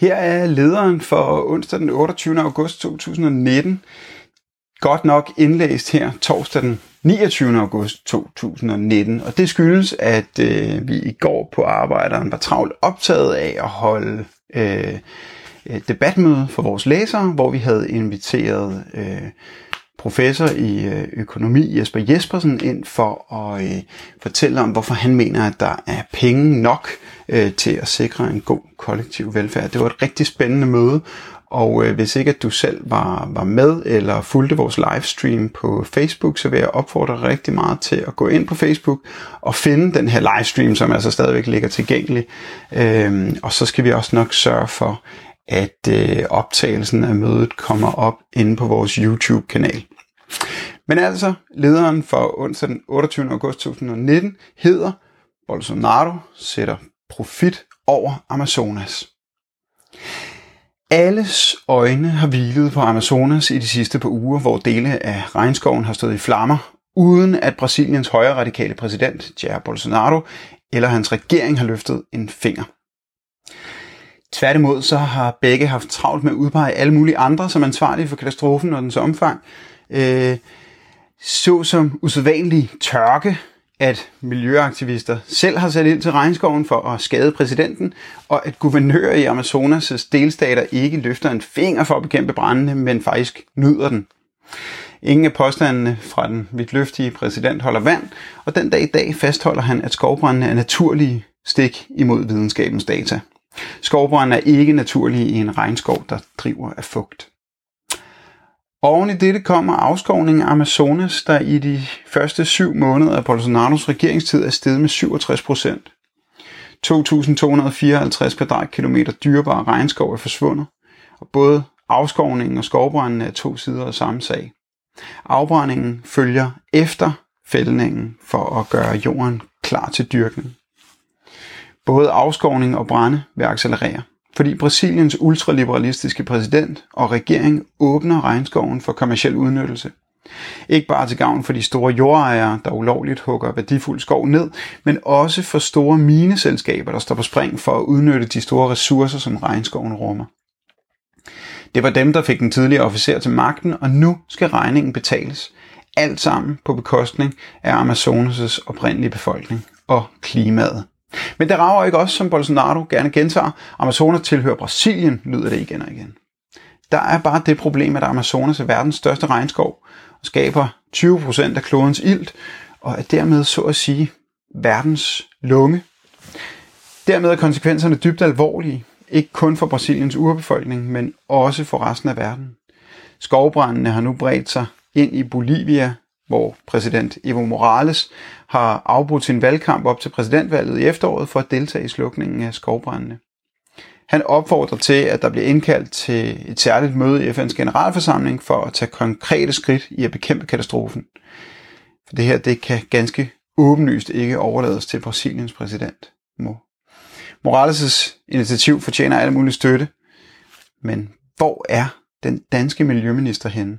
Her er lederen for onsdag den 28. august 2019. Godt nok indlæst her torsdag den 29. august 2019. Og det skyldes, at øh, vi i går på arbejderen var travlt optaget af at holde øh, debatmøde for vores læsere, hvor vi havde inviteret øh, professor i øh, økonomi Jesper Jespersen ind for at øh, fortælle om, hvorfor han mener, at der er penge nok øh, til at sikre en god kollektiv velfærd. Det var et rigtig spændende møde, og øh, hvis ikke at du selv var, var med eller fulgte vores livestream på Facebook, så vil jeg opfordre dig rigtig meget til at gå ind på Facebook og finde den her livestream, som altså stadigvæk ligger tilgængelig. Øh, og så skal vi også nok sørge for, at øh, optagelsen af mødet kommer op inde på vores YouTube-kanal. Men altså, lederen for onsdag den 28. august 2019 hedder Bolsonaro sætter profit over Amazonas. Alles øjne har hvilet på Amazonas i de sidste par uger, hvor dele af regnskoven har stået i flammer, uden at Brasiliens højre radikale præsident, Jair Bolsonaro, eller hans regering har løftet en finger. Tværtimod så har begge haft travlt med at udpege alle mulige andre som ansvarlige for katastrofen og dens omfang. Øh, såsom usædvanlig tørke, at miljøaktivister selv har sat ind til regnskoven for at skade præsidenten, og at guvernører i Amazonas' delstater ikke løfter en finger for at bekæmpe brændende, men faktisk nyder den. Ingen af påstandene fra den vidtløftige præsident holder vand, og den dag i dag fastholder han, at skovbrændene er naturlige stik imod videnskabens data. Skovbrænde er ikke naturlige i en regnskov, der driver af fugt. Oven i dette kommer afskovningen af Amazonas, der i de første syv måneder af Bolsonaros regeringstid er steget med 67 procent. 2.254 kvadratkilometer dyrebar regnskov er forsvundet, og både afskovningen og skovbrændene er to sider af samme sag. Afbrændingen følger efter fældningen for at gøre jorden klar til dyrkning. Både afskovning og brænde vil accelerere, fordi Brasiliens ultraliberalistiske præsident og regering åbner regnskoven for kommersiel udnyttelse. Ikke bare til gavn for de store jordejere, der ulovligt hugger værdifuld skov ned, men også for store mineselskaber, der står på spring for at udnytte de store ressourcer, som regnskoven rummer. Det var dem, der fik den tidligere officer til magten, og nu skal regningen betales. Alt sammen på bekostning af Amazonas' oprindelige befolkning og klimaet. Men det rager ikke også, som Bolsonaro gerne gentager. Amazonas tilhører Brasilien, lyder det igen og igen. Der er bare det problem, at Amazonas er verdens største regnskov og skaber 20% af klodens ilt, og er dermed så at sige verdens lunge. Dermed er konsekvenserne dybt alvorlige, ikke kun for Brasiliens urbefolkning, men også for resten af verden. Skovbrændene har nu bredt sig ind i Bolivia, hvor præsident Evo Morales har afbrudt sin valgkamp op til præsidentvalget i efteråret for at deltage i slukningen af skovbrændene. Han opfordrer til, at der bliver indkaldt til et særligt møde i FN's generalforsamling for at tage konkrete skridt i at bekæmpe katastrofen. For det her, det kan ganske åbenlyst ikke overlades til Brasiliens præsident. Morales' initiativ fortjener alle mulige støtte, men hvor er den danske miljøminister henne?